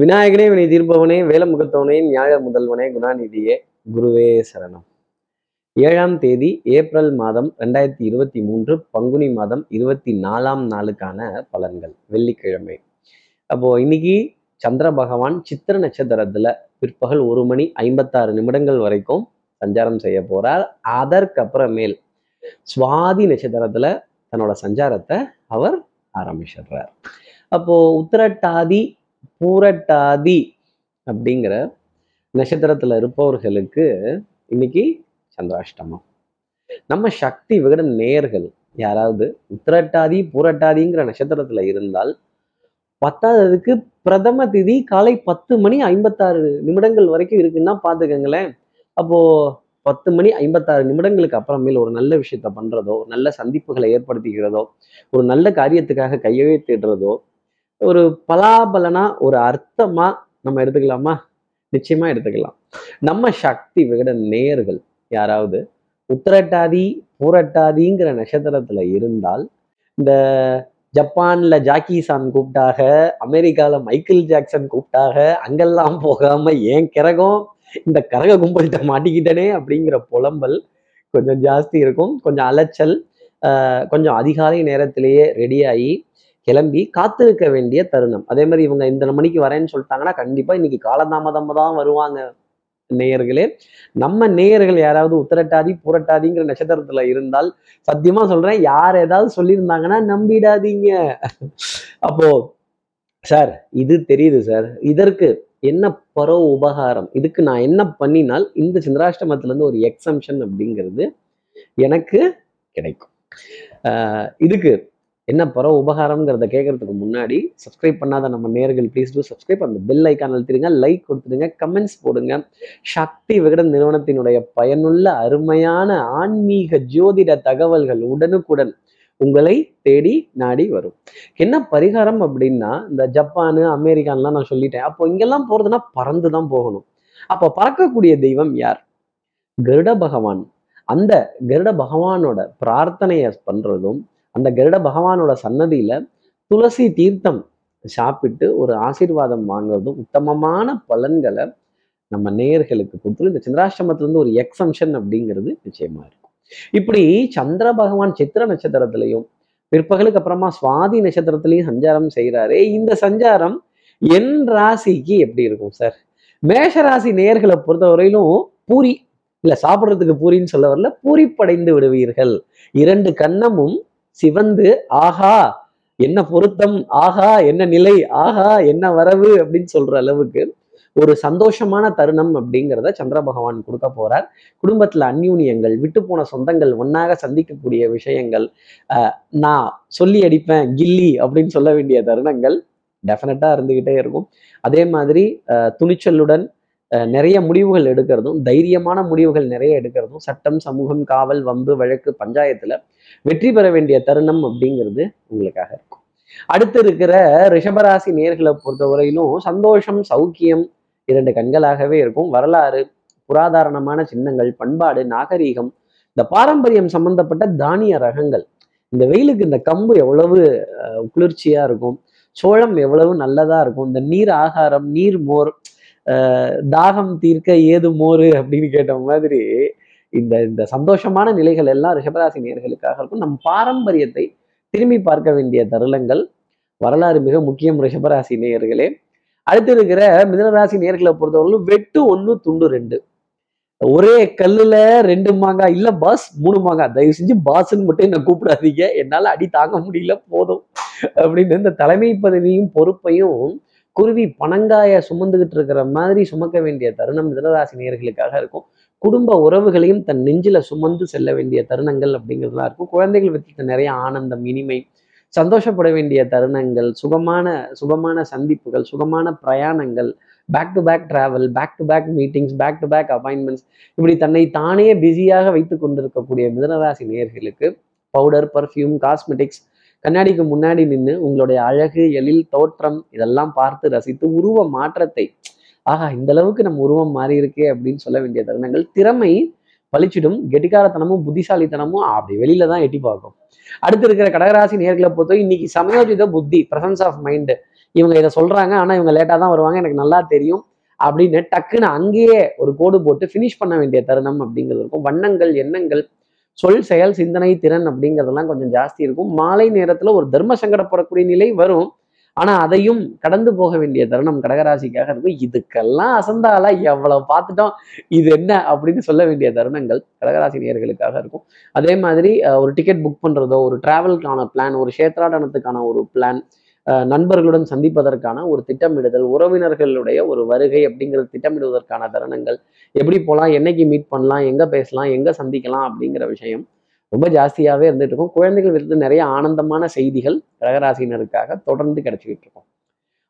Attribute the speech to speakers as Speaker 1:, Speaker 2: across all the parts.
Speaker 1: விநாயகனே வினை தீர்ப்பவனே வேலமுகத்தவனே நியாய முதல்வனே குணாநிதியே குருவே சரணம். ஏழாம் தேதி ஏப்ரல் மாதம் ரெண்டாயிரத்தி இருபத்தி மூன்று பங்குனி மாதம் இருபத்தி நாலாம் நாளுக்கான பலன்கள் வெள்ளிக்கிழமை. அப்போ இன்னைக்கு சந்திர பகவான் சித்திர நட்சத்திரத்துல பிற்பகல் ஒரு மணி ஐம்பத்தாறு நிமிடங்கள் வரைக்கும் சஞ்சாரம் செய்ய போறார். அதற்கப்புறமேல் சுவாதி நட்சத்திரத்துல தன்னோட சஞ்சாரத்தை அவர் ஆரம்பிச்சிடுறார். அப்போ உத்திரட்டாதி பூரட்டாதி அப்படிங்கிற நட்சத்திரத்துல இருப்பவர்களுக்கு இன்னைக்கு சந்திராஷ்டமம். நம்ம சக்தி விகடன் நேயர்கள் யாராவது உத்திரட்டாதி பூரட்டாதிங்கிற நட்சத்திரத்துல இருந்தால் பத்தாவதுக்கு பிரதம திதி காலை பத்து மணி ஐம்பத்தாறு நிமிடங்கள் வரைக்கும் இருக்குன்னா பாத்துக்கோங்களேன் அப்போ பத்து மணி ஐம்பத்தாறு நிமிடங்களுக்கு அப்புறமேல் ஒரு நல்ல விஷயத்த பண்றதோ நல்ல சந்திப்புகளை ஏற்படுத்திக்கிறதோ ஒரு நல்ல காரியத்துக்காக கையெழுத்திடுறதோ ஒரு பலாபலனா ஒரு அர்த்தமா நம்ம எடுத்துக்கலாமா? நிச்சயமா எடுத்துக்கலாம். நம்ம சக்தி விகட நேயர்கள் யாராவது உத்திரட்டாதி பூரட்டாதிங்கிற நட்சத்திரத்துல இருந்தால் இந்த ஜப்பான்ல ஜாக்கி சான் கூப்பிட்டாக அமெரிக்கால மைக்கேல் ஜாக்சன் கூப்பிட்டாக அங்கெல்லாம் போகாம ஏன் கிரகம் இந்த கரக கும்பல்கிட்ட மாட்டிக்கிட்டனே அப்படிங்கிற புலம்பல் கொஞ்சம் ஜாஸ்தி இருக்கும். கொஞ்சம் அலைச்சல் ஆஹ் கொஞ்சம் அதிகாலை நேரத்திலேயே ரெடி ஆகி கிளம்பி காத்திருக்க வேண்டிய தருணம். அதே மாதிரி இவங்க இந்த மணிக்கு வரேன்னு சொல்லிட்டாங்கன்னா கண்டிப்பா இன்னைக்கு காலதாமதம் தான் வருவாங்க நேயர்களே. நம்ம நேயர்கள் யாராவது உத்திரட்டாதி புரட்டாதிங்கிற நட்சத்திரத்துல இருந்தால் சத்தியமா சொல்றேன் யார் ஏதாவது சொல்லியிருந்தாங்கன்னா நம்பிடாதீங்க. அப்போ சார் இது தெரியுது சார். இதற்கு என்ன பரோ உபகாரம்? இதுக்கு நான் என்ன பண்ணினால் இந்த சந்திராஷ்டமத்துல இருந்து ஒரு எக்ஸம்ஷன் அப்படிங்கிறது எனக்கு கிடைக்கும். ஆஹ் இதுக்கு என்ன பரவ உபகாரம்ங்கிறத கேட்கறதுக்கு முன்னாடி சப்ஸ்கிரைப் பண்ணாத நம்ம நேர்கள் ப்ளீஸ் டூ சப்ஸ்கிரைப் அந்த பெல் ஐக்கான் அழுத்திடுங்க லைக் கொடுத்துடுங்க கமெண்ட்ஸ் போடுங்க. சக்தி விகடன் நிறுவனத்தினுடைய பயனுள்ள அருமையான ஆன்மீக ஜோதிட தகவல்கள் உடனுக்குடன் உங்களை தேடி நாடி வரும். என்ன பரிகாரம் அப்படின்னா இந்த ஜப்பானு அமெரிக்கான்லாம் நான் சொல்லிட்டேன். அப்போ இங்கெல்லாம் போறதுன்னா பறந்து தான் போகணும். அப்போ பறக்கக்கூடிய தெய்வம் யார்? கருட பகவான். அந்த கருட பகவானோட பிரார்த்தனையை பண்றதும் அந்த கருட பகவானோட சன்னதியில துளசி தீர்த்தம் சாப்பிட்டு ஒரு ஆசீர்வாதம் வாங்குறதும் உத்தமமான பலன்களை நம்ம நேயர்களுக்கு கொடுத்துரு இந்த சந்திராஷ்டமத்துல இருந்து ஒரு எக்ஸம்ஷன் அப்படிங்கிறது நிச்சயமா இருக்கும். இப்படி சந்திர பகவான் சித்திர நட்சத்திரத்திலையும் பிற்பகலுக்கு அப்புறமா சுவாதி நட்சத்திரத்திலையும் சஞ்சாரம் செய்கிறாரே இந்த சஞ்சாரம் என் ராசிக்கு எப்படி இருக்கும் சார் மேஷ ராசி நேயர்களை பொறுத்தவரையிலும் பூரி இல்ல சாப்பிட்றதுக்கு பூரின்னு சொல்ல வரல பூரிப்படைந்து விடுவீர்கள். இரண்டு கண்ணமும் சிவந்து ஆஹா என்ன பொருத்தம் ஆஹா என்ன நிலை ஆஹா என்ன வரவு அப்படின்னு சொல்ற அளவுக்கு ஒரு சந்தோஷமான தருணம் அப்படிங்கிறத சந்திர பகவான் கொடுக்க போறார். குடும்பத்துல அந்யூன்யங்கள் விட்டு போன சொந்தங்கள் ஒன்னாக சந்திக்கக்கூடிய விஷயங்கள் நான் சொல்லி அடிப்பேன் கில்லி அப்படின்னு சொல்ல வேண்டிய தருணங்கள் டெஃபினட்டா இருந்துகிட்டே இருக்கும். அதே மாதிரி துணிச்சலுடன் நிறைய முடிவுகள் எடுக்கிறதும் தைரியமான முடிவுகள் நிறைய எடுக்கிறதும் சட்டம் சமூகம் காவல் வம்பு வழக்கு பஞ்சாயத்துல வெற்றி பெற வேண்டிய தருணம் அப்படிங்கிறது உங்களுக்காக இருக்கும். அடுத்து இருக்கிற ரிஷபராசி நேர்களை பொறுத்தவரையிலும் சந்தோஷம் சௌக்கியம் இரண்டு கண்களாகவே இருக்கும். வரலாறு புராதாரணமான சின்னங்கள் பண்பாடு நாகரீகம் இந்த பாரம்பரியம் சம்பந்தப்பட்ட தானிய ரகங்கள். இந்த வெயிலுக்கு இந்த கம்பு எவ்வளவு அஹ், குளிர்ச்சியா இருக்கும் சோளம் எவ்வளவு நல்லதா இருக்கும் இந்த நீர் ஆகாரம் நீர் மோர் தாகம் தீர்க்க ஏது மோறு அப்படின்னு கேட்ட மாதிரி இந்த இந்த சந்தோஷமான நிலைகள் எல்லாம் ரிஷபராசி நேர்களுக்காக இருக்கும். நம் பாரம்பரியத்தை திரும்பி பார்க்க வேண்டிய தருணங்கள் வரலாறு மிக முக்கியம் ரிஷபராசி நேயர்களே. அடுத்து இருக்கிற மிதனராசி நேர்களை பொறுத்தவரையிலும் வெட்டு ஒண்ணு துண்டு ரெண்டு. ஒரே கல்லுல ரெண்டு மாங்காய் இல்ல பாஸ் மூணு மாங்காய் தயவு செஞ்சு பாஸ்ன்னு மட்டும் என்ன கூப்பிடாதீங்க. என்னால அடி தாங்க முடியல போதும். அப்படின்னு இந்த தலைமை பதவியும் பொறுப்பையும் குருவி பனங்காய சுமந்துகிட்டு இருக்கிற மாதிரி சுமக்க வேண்டிய தருணம் மிதனராசி நேர்களுக்காக இருக்கும். குடும்ப உறவுகளையும் தன் நெஞ்சில சுமந்து செல்ல வேண்டிய தருணங்கள் அப்படிங்கிறதுலாம் இருக்கும். குழந்தைகள் பற்றி நிறைய ஆனந்தம் இனிமை சந்தோஷப்பட வேண்டிய தருணங்கள் சுகமான சுகமான சந்திப்புகள் சுகமான பிரயாணங்கள் back to back travel back to back meetings back to back appointments இப்படி தன்னை தானே பிஸியாக வைத்து கொண்டிருக்கக்கூடிய மிதனராசி நேயர்களுக்கு பவுடர் பர்ஃப்யூம் காஸ்மெட்டிக்ஸ் கண்ணாடிக்கு முன்னாடி நின்று உங்களுடைய அழகு எழில் தோற்றம் இதெல்லாம் பார்த்து ரசித்து உருவ மாற்றத்தை. ஆஹா இந்த அளவுக்கு நம்ம உருவம் மாறி இருக்கே அப்படின்னு சொல்ல வேண்டிய தருணங்கள். திறமை பழிச்சிடும் கெட்டிக்காரத்தனமும் புத்திசாலித்தனமும் அப்படி வெளியில தான் எட்டி பார்க்கும். அடுத்து இருக்கிற கடகராசி நேர்களை பொறுத்தவரை இன்னைக்கு சமயோஜித புத்தி பிரசன்ஸ் ஆஃப் மைண்டு இவங்க இதை சொல்றாங்க ஆனா இவங்க லேட்டாக தான் வருவாங்க எனக்கு நல்லா தெரியும் அப்படின்னு டக்குன்னு அங்கேயே ஒரு கோடு போட்டு ஃபினிஷ் பண்ண வேண்டிய தருணம் அப்படிங்கிறது இருக்கும். வண்ணங்கள் எண்ணங்கள் சொல் செயல் சிந்தனை திறன் அப்படிங்கிறதெல்லாம் கொஞ்சம் ஜாஸ்தி இருக்கும். மாலை நேரத்தில் ஒரு தர்ம சங்கடப்படக்கூடிய நிலை வரும். ஆனால் அதையும் கடந்து போக வேண்டிய தருணம் கடகராசிக்காக இருக்கும். இதுக்கெல்லாம் அசந்தாலா எவ்வளவு பார்த்துட்டோம் இது என்ன அப்படின்னு சொல்ல வேண்டிய தருணங்கள் கடகராசி நேர்களுக்காக இருக்கும். அதே மாதிரி ஒரு டிக்கெட் புக் பண்றதோ ஒரு டிராவலுக்கான பிளான் ஒரு க்ஷேத்ராடனத்துக்கான ஒரு பிளான் நண்பர்களுடன் சந்திப்பதற்கான ஒரு திட்டமிடுதல் உறவினர்களுடைய ஒரு வருகை அப்படிங்கிறது திட்டமிடுவதற்கான தருணங்கள். எப்படி போகலாம் என்னைக்கு மீட் பண்ணலாம் எங்க பேசலாம் எங்க சந்திக்கலாம் அப்படிங்கிற விஷயம் ரொம்ப ஜாஸ்தியாகவே இருந்துட்டு இருக்கும். குழந்தைகள் விருது நிறைய ஆனந்தமான செய்திகள் கடகராசினருக்காக தொடர்ந்து கிடைச்சிக்கிட்டு இருக்கும்.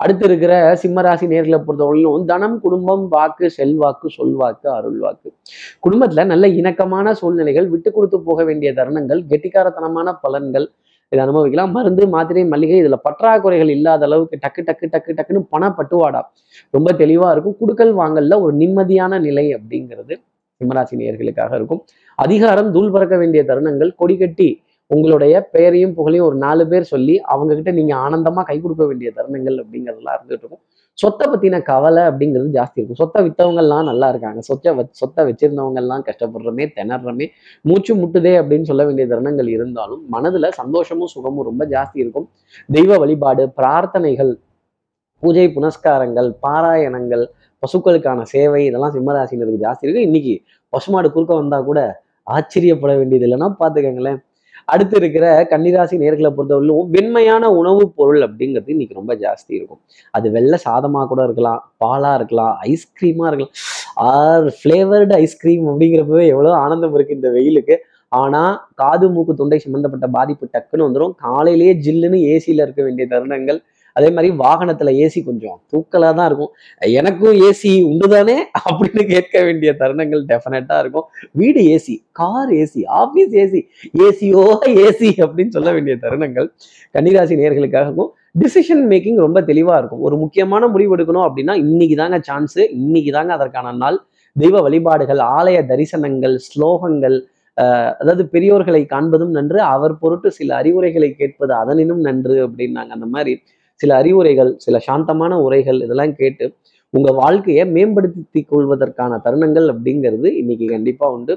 Speaker 1: அடுத்து இருக்கிற சிம்மராசி நேர்களை பொறுத்தவரையிலும் தனம் குடும்பம் வாக்கு செல்வாக்கு சொல்வாக்கு அருள்வாக்கு. குடும்பத்துல நல்ல இணக்கமான சூழ்நிலைகள் விட்டு கொடுத்து போக வேண்டிய தருணங்கள் கெட்டிக்காரத்தனமான பலன்கள் இதை அனுபவிக்கலாம். மருந்து மாத்திரை மல்லிகை இதுல பற்றாக்குறைகள் இல்லாத அளவுக்கு டக்கு டக்கு டக்கு டக்குன்னு பணப்பட்டுவாடா. ரொம்ப தெளிவா இருக்கும். குடுக்கல் வாங்கல்ல ஒரு நிம்மதியான நிலை அப்படிங்கிறது சிம்மராசி நேயர்களுக்காக இருக்கும். அதிகாரம் தூள் பறக்க வேண்டிய தருணங்கள் கொடி கட்டி உங்களுடைய பெயரையும் புகழையும் ஒரு நாலு பேர் சொல்லி அவங்க கிட்ட நீங்க ஆனந்தமா கை கொடுக்க வேண்டிய தருணங்கள் அப்படிங்கிறதெல்லாம் இருந்துட்டு இருக்கும். சொத்தை பத்தின கவலை அப்படிங்கிறது ஜாஸ்தி இருக்கும். சொத்தை வித்தவங்கள்லாம் நல்லா இருக்காங்க. சொத்தை வ- சொத்தை வச்சிருந்தவங்க எல்லாம் கஷ்டப்படுறமே திணறமே மூச்சு முட்டுதே அப்படின்னு சொல்ல வேண்டிய தருணங்கள் இருந்தாலும் மனதுல சந்தோஷமும் சுகமும் ரொம்ப ஜாஸ்தி இருக்கும். தெய்வ வழிபாடு பிரார்த்தனைகள் பூஜை புனஸ்காரங்கள் பாராயணங்கள் பசுக்களுக்கான சேவை இதெல்லாம் சிம்மராசினருக்கு ஜாஸ்தி இருக்கு இன்னைக்கு பசுமாடு குறுக்க வந்தா கூட ஆச்சரியப்பட வேண்டியது இல்லைன்னா பாத்துக்கங்களேன். அடுத்து இருக்கிற கன்னிராசி நேர்களை பொறுத்தவரையிலும் வெண்மையான உணவுப் பொருள் அப்படிங்கிறது இன்னைக்கு ரொம்ப ஜாஸ்தி இருக்கும். அது வெள்ளை சாதமாக கூட இருக்கலாம் பாலா இருக்கலாம் ஐஸ்கிரீமாக இருக்கலாம். ஆர் ஃப்ளேவர்டு ஐஸ்கிரீம் அப்படிங்கிறப்பவே எவ்வளவு ஆனந்தம் இருக்கு இந்த வெயிலுக்கு. ஆனா காது மூக்கு தொண்டை சம்மந்தப்பட்ட பாதிப்பு டக்குன்னு வந்துடும் காலையிலேயே ஜில்லுன்னு ஏசியில இருக்க வேண்டிய தருணங்கள் அதே மாதிரி வாகனத்துல ஏசி கொஞ்சம் தூக்கலா தான் இருக்கும். எனக்கும் ஏசி உண்டுதானே? அப்படின்னு கேட்க வேண்டிய தருணங்கள் டெஃபினட்டா இருக்கும். வீடு AC car AC office AC ஏசியோ AC அப்படின்னு சொல்ல வேண்டிய தருணங்கள் கன்னிராசி நேர்களுக்காகவும் டிசிஷன் மேக்கிங் ரொம்ப தெளிவாக இருக்கும். ஒரு முக்கியமான முடிவு எடுக்கணும் அப்படின்னா இன்னைக்கு தாங்க சான்ஸ் இன்னைக்கு தாங்க அதற்கான நாள். தெய்வ வழிபாடுகள் ஆலய தரிசனங்கள் ஸ்லோகங்கள் அதாவது பெரியோர்களை காண்பதும் நன்று அவர் பொருட்டு சில அறிவுரைகளை கேட்பது அதனினும் நன்று அப்படின்னாங்க. அந்த மாதிரி சில அறிவுரைகள் சில சாந்தமான உரைகள் இதெல்லாம் கேட்டு உங்க வாழ்க்கையை மேம்படுத்தி கொள்வதற்கான தருணங்கள் அப்படிங்கிறது இன்னைக்கு கண்டிப்பா உண்டு.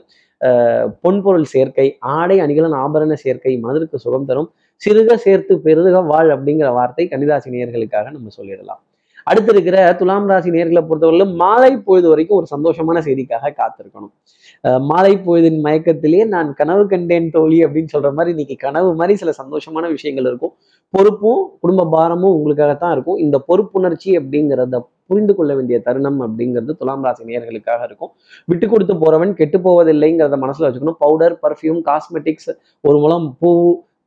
Speaker 1: பொன்பொருள் சேர்க்கை ஆடை அணிகலன் ஆபரண சேர்க்கை மனதிற்கு சுகம் தரும் சிறுக சேர்த்து பெருதுக வாழ் அப்படிங்கிற வார்த்தை கன்னிராசி நேயர்களுக்காக நம்ம சொல்லிடலாம். அடுத்து இருக்கிற துலாம் ராசி நேர்களை பொறுத்தவரையிலும் மாலை பொழுது வரைக்கும் ஒரு சந்தோஷமான செய்திக்காக காத்திருக்கணும். மாலை பொழுதின் மயக்கத்திலேயே நான் கனவு கண்டேன் தோழி அப்படின்னு சொல்ற மாதிரி இன்னைக்கு கனவு மாதிரி சில சந்தோஷமான விஷயங்கள் இருக்கும். பொறுப்பும் குடும்ப பாரமும் உங்களுக்காகத்தான் இருக்கும். இந்த பொறுப்புணர்ச்சி அப்படிங்கிறத புரிந்து கொள்ள வேண்டிய தருணம் அப்படிங்கிறது துலாம் ராசி நேயர்களுக்காக இருக்கும். விட்டு கொடுத்து போறவன் கெட்டு போவதில்லைங்கிறத மனசுல வச்சுக்கணும். பவுடர் பர்ஃப்யூம் காஸ்மெட்டிக்ஸ் ஒரு முழம் பூ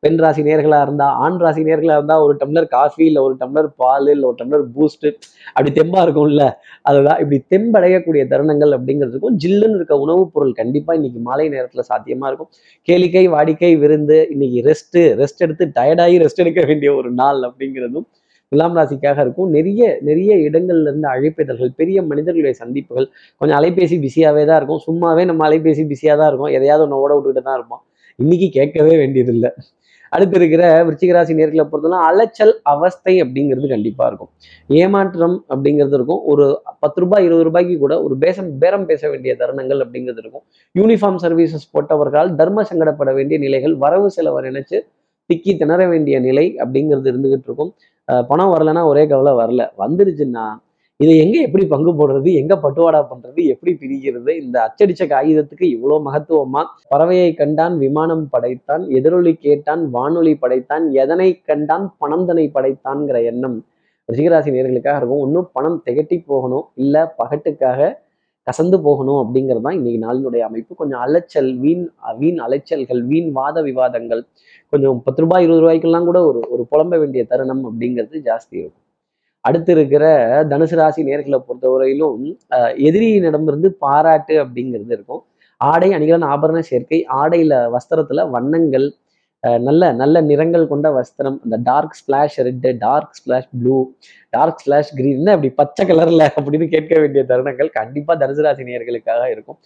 Speaker 1: பெண் ராசி நேர்களாக இருந்தா ஆண் ராசி நேர்களாக இருந்தா ஒரு டம்ளர் காஃபி இல்ல ஒரு டம்ளர் பால் இல்ல ஒரு டம்ளர் பூஸ்ட் அப்படி தெம்பா இருக்கும்ல. அதுதான் இப்படி தெம்படையக்கூடிய தருணங்கள் அப்படிங்கிறதுக்கும் ஜில்லுன்னு இருக்க உணவுப் பொருள் கண்டிப்பா இன்னைக்கு மாலை நேரத்துல சாத்தியமா இருக்கும். கேளிக்கை வாடிக்கை விருந்து இன்னைக்கு ரெஸ்ட் ரெஸ்ட் எடுத்து டயர்டாகி ரெஸ்ட் எடுக்க வேண்டிய ஒரு நாள் அப்படிங்கிறதும் துலாம் ராசிக்காக இருக்கும். நிறைய நிறைய இடங்கள்ல இருந்து அழைப்பிதழ்கள் பெரிய மனிதர்களுடைய சந்திப்புகள் கொஞ்சம் அலைபேசி பிஸியாகவே தான் இருக்கும். சும்மாவே நம்ம அலைபேசி பிஸியா தான் இருக்கும். எதையாவது ஒன்று ஓட விட்டுக்கிட்டு தான் இருப்போம். இன்னைக்கு கேட்கவே வேண்டியதில்லை. அடுத்து இருக்கிற விருச்சிகராசி நேர்களை பொறுத்தவரை அலைச்சல் அவஸ்தை அப்படிங்கிறது கண்டிப்பாக இருக்கும். ஏமாற்றம் அப்படிங்கிறது இருக்கும். ஒரு பத்து ரூபாய் இருபது ரூபாய்க்கு கூட ஒரு பேசம் பேரம் பேச வேண்டிய தருணங்கள் அப்படிங்கிறது இருக்கும். யூனிஃபார்ம் சர்வீசஸ் போட்டவர்களால் தர்ம சங்கடப்பட வேண்டிய நிலைகள் வரவு செலவை நினைச்சு திக்கி திணற வேண்டிய நிலை அப்படிங்கிறது இருந்துகிட்டு இருக்கும். பணம் வரலைன்னா ஒரே கவலை வரல. வந்துருச்சுன்னா இதை எங்க எப்படி பங்கு போடுறது எங்க பட்டுவாடா பண்றது எப்படி பிரிக்கிறது இந்த அச்சடிச்ச காகிதத்துக்கு இவ்வளோ மகத்துவமா பறவையை கண்டான் விமானம் படைத்தான் எதிரொலி கேட்டான் வானொலி படைத்தான் எதனை கண்டான் பணம் தனை படைத்தான்ங்கிற எண்ணம் ரிஷிகராசி நேர்களுக்காக இருக்கும். ஒன்றும் பணம் திகட்டி போகணும் இல்லை பகட்டுக்காக கசந்து போகணும் அப்படிங்கிறது தான் இன்னைக்கு நாளினுடைய அமைப்பு. கொஞ்சம் அலைச்சல் வீண் வீண் அலைச்சல்கள் வீண் வாத விவாதங்கள் கொஞ்சம் பத்து ரூபாய் இருபது ரூபாய்க்கெல்லாம் கூட ஒரு ஒரு புலம்ப வேண்டிய தருணம் அப்படிங்கிறது ஜாஸ்தி இருக்கும். அடுத்து இருக்கிற தனுசு ராசி நேர்களை பொறுத்தவரையிலும் அஹ், எதிரியினிடமிருந்து பாராட்டு அப்படிங்கிறது இருக்கும். ஆடை அணிகலன் ஆபரண சேர்க்கை ஆடையில வஸ்திரத்துல வண்ணங்கள் நல்ல நல்ல நிறங்கள் கொண்ட வஸ்திரம் அந்த dark splash red dark splash blue dark splash green என்ன அப்படி பச்சை கலர்ல அப்படின்னு கேட்க வேண்டிய தருணங்கள் கண்டிப்பா தனுசு ராசி நேர்களுக்காக இருக்கும்.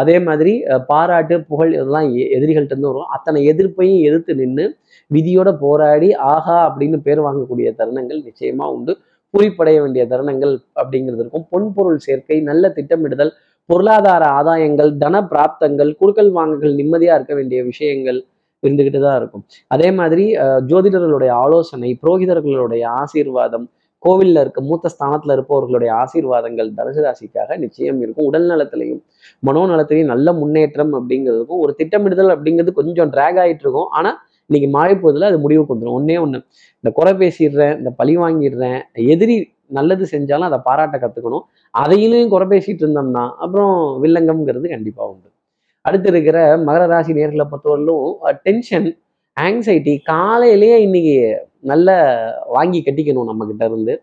Speaker 1: அதே மாதிரி பாராட்டு புகழ் இதெல்லாம் எதிரிகள்ட்ட வரும். அத்தனை எதிர்ப்பையும் எதிர்த்து நின்று விதியோட போராடி ஆஹா அப்படின்னு பேர் வாங்கக்கூடிய தருணங்கள் நிச்சயமா உண்டு. குறிப்படைய வேண்டிய தருணங்கள் அப்படிங்கிறது இருக்கும். பொன்பொருள் சேர்க்கை நல்ல திட்டமிடுதல் பொருளாதார ஆதாயங்கள் தன பிராப்தங்கள் குடுக்கல் வாங்குகள் நிம்மதியா இருக்க வேண்டிய விஷயங்கள் இருந்துகிட்டு தான் இருக்கும். அதே மாதிரி ஜோதிடர்களுடைய ஆலோசனை புரோகிதர்களுடைய ஆசீர்வாதம் கோவில்ல இருக்க மூத்த ஸ்தானத்துல இருப்பவர்களுடைய ஆசீர்வாதங்கள் தனுசு ராசிக்காக நிச்சயம் இருக்கும். உடல் நலத்திலையும் மனோநலத்திலையும் நல்ல முன்னேற்றம் அப்படிங்கிறதுக்கும் ஒரு திட்டமிடுதல் அப்படிங்கிறது கொஞ்சம் ட்ராக் ஆகிட்டு இருக்கும். ஆனா இன்னைக்கு மாறி போதில் அது முடிவுக்கு வந்துடும் ஒன்னே ஒன்று இந்த குறை பேசிடுறேன் இந்த பழி வாங்கிடுறேன் எதிரி நல்லது செஞ்சாலும் அதை பாராட்ட கற்றுக்கணும் அதையிலையும் குறை பேசிட்டு இருந்தோம்னா அப்புறம் வில்லங்கம்ங்கிறது கண்டிப்பாக உண்டு. அடுத்து இருக்கிற மகர ராசி நேர்களை பொறுத்தவரையிலும் டென்ஷன் ஆங்ஸைட்டி காலையிலேயே இன்னைக்கு நல்ல வாங்கி கட்டிக்கணும் நம்ம கிட்ட இருந்து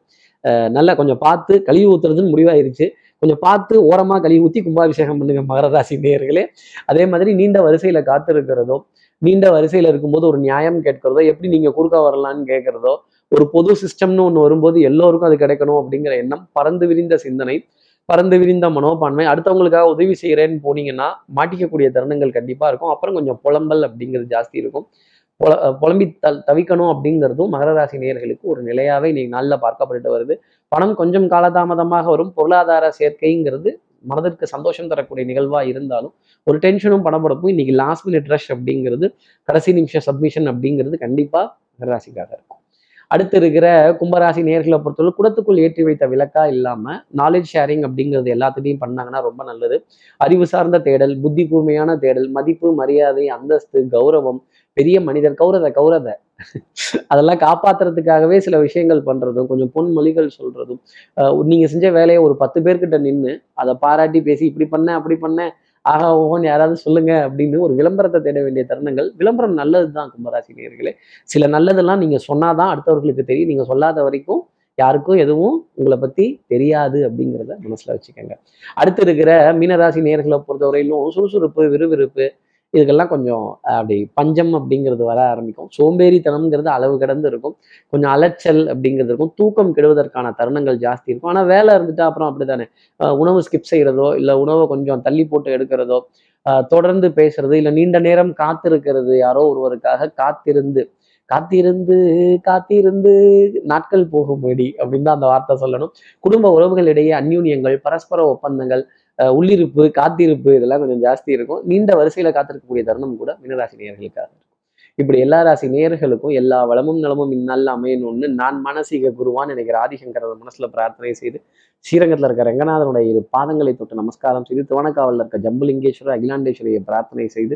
Speaker 1: நல்லா கொஞ்சம் பார்த்து கழிவு ஊத்துறதுன்னு முடிவாயிருச்சு. கொஞ்சம் பார்த்து ஓரமாக கழிவு ஊற்றி கும்பாபிஷேகம் பண்ணுங்க மகர ராசி நேர்களே. அதே மாதிரி நீண்ட வரிசையில் காத்து இருக்கிறதோ நீண்ட வரிசையில் இருக்கும்போது ஒரு நியாயம் கேட்கிறதோ எப்படி நீங்கள் குறுக்க வரலான்னு கேட்குறதோ ஒரு பொது சிஸ்டம்னு ஒன்று வரும்போது எல்லோருக்கும் அது கிடைக்கணும் அப்படிங்கிற எண்ணம் பறந்து விரிந்த சிந்தனை பறந்து விரிந்த மனோபான்மை அடுத்தவங்களுக்காக உதவி செய்கிறேன்னு போனீங்கன்னா மாட்டிக்கக்கூடிய தருணங்கள் கண்டிப்பாக இருக்கும். அப்புறம் கொஞ்சம் புலம்பல் அப்படிங்கிறது ஜாஸ்தி இருக்கும். புல புலம்பி த தவிக்கணும் அப்படிங்கிறதும் மகர ராசி நேர்களுக்கு ஒரு நிலையாகவே இன்னைக்கு நாளில் பார்க்கப்பட்டு வருது. பணம் கொஞ்சம் காலதாமதமாக வரும். பொருளாதார சேர்க்கைங்கிறது மனதிற்கு சந்தோஷம் தரக்கூடிய நிகழ்வாக இருந்தாலும் ஒரு டென்ஷனும் படப்படப்பும் இன்னைக்கு லாஸ்ட் மினிட் ரஷ் அப்படிங்கிறது கடைசி நிமிஷம் சப்மிஷன் அப்படிங்கிறது கண்டிப்பாக ராசிக்காக இருக்கும். அடுத்து இருக்கிற கும்பராசி நேர்களை பொறுத்தவரை குடத்துக்குள் ஏற்றி வைத்த விளக்கா இல்லாம நாலேஜ் ஷேரிங் அப்படிங்கிறது எல்லாத்துலேயும் பண்ணாங்கன்னா ரொம்ப நல்லது. அறிவு சார்ந்த தேடல் புத்தி கூர்மையான தேடல் மதிப்பு மரியாதை அந்தஸ்து கௌரவம் பெரிய மனிதர் கௌரத கௌரத அதெல்லாம் காப்பாத்துறதுக்காகவே சில விஷயங்கள் பண்றதும் கொஞ்சம் பொன்மொழிகள் சொல்றதும். நீங்க செஞ்ச வேலையை ஒரு பத்து பேர்கிட்ட நின்று அதை பாராட்டி பேசி இப்படி பண்ண அப்படி பண்ண ஆகா ஓஹோன்னு யாராவது சொல்லுங்க அப்படின்னு ஒரு விளம்பரத்தை தேட வேண்டிய தருணங்கள். விளம்பரம் நல்லது தான் கும்பராசி நேர்களே சில நல்லதெல்லாம் நீங்க சொன்னாதான் அடுத்தவர்களுக்கு தெரியும். நீங்க சொல்லாத வரைக்கும் யாருக்கும் எதுவும் உங்களை பத்தி தெரியாது அப்படிங்கிறத மனசுல வச்சுக்கோங்க. அடுத்து இருக்கிற மீனராசி நேர்களை பொறுத்தவரையிலும் சுறுசுறுப்பு விறுவிறுப்பு இதுக்கெல்லாம் கொஞ்சம் அப்படி பஞ்சம் அப்படிங்கிறது வர ஆரம்பிக்கும். சோம்பேறித்தனம்ங்கிறது அளவு கடந்து இருக்கும். கொஞ்சம் அலைச்சல் அப்படிங்கிறது இருக்கும். தூக்கம் கெடுவதற்கான தருணங்கள் ஜாஸ்தி இருக்கும். ஆனால் வேலை இருந்துட்டு அப்புறம் அப்படித்தானே? உணவு ஸ்கிப் செய்கிறதோ இல்லை உணவை கொஞ்சம் தள்ளி போட்டு எடுக்கிறதோ தொடர்ந்து பேசுறது இல்லை நீண்ட நேரம் காத்திருக்கிறது யாரோ ஒருவருக்காக காத்திருந்து காத்திருந்து காத்திருந்து நாட்கள் போகும்படி அப்படின்னு தான் அந்த வார்த்தை சொல்லணும். குடும்ப உறவுகளிடையே அந்யூன்யங்கள் பரஸ்பர ஒப்பந்தங்கள் உள்ளிருப்பு காத்திருப்பு இதெல்லாம் கொஞ்சம் ஜாஸ்தி இருக்கும். நீண்ட வரிசையில காத்திருக்கக்கூடிய தருணம் கூட மீனராசி நேர்களுக்காக இருக்கும். இப்படி எல்லா ராசி நேர்களுக்கும் எல்லா வளமும் நலமும் இந்நாளில் அமையணும்னு நான் மானசீக குருவான்னு நினைக்கிற ஆதிசங்கர மனசுல பிரார்த்தனை செய்து ஸ்ரீரங்கத்தில் இருக்க ரங்கநாதனுடைய இரு பாதங்களை தொட்டு நமஸ்காரம் செய்து திருவணக்காவலில் இருக்க ஜம்புலிங்கேஸ்வரர் அகிலாண்டேஸ்வரியை பிரார்த்தனை செய்து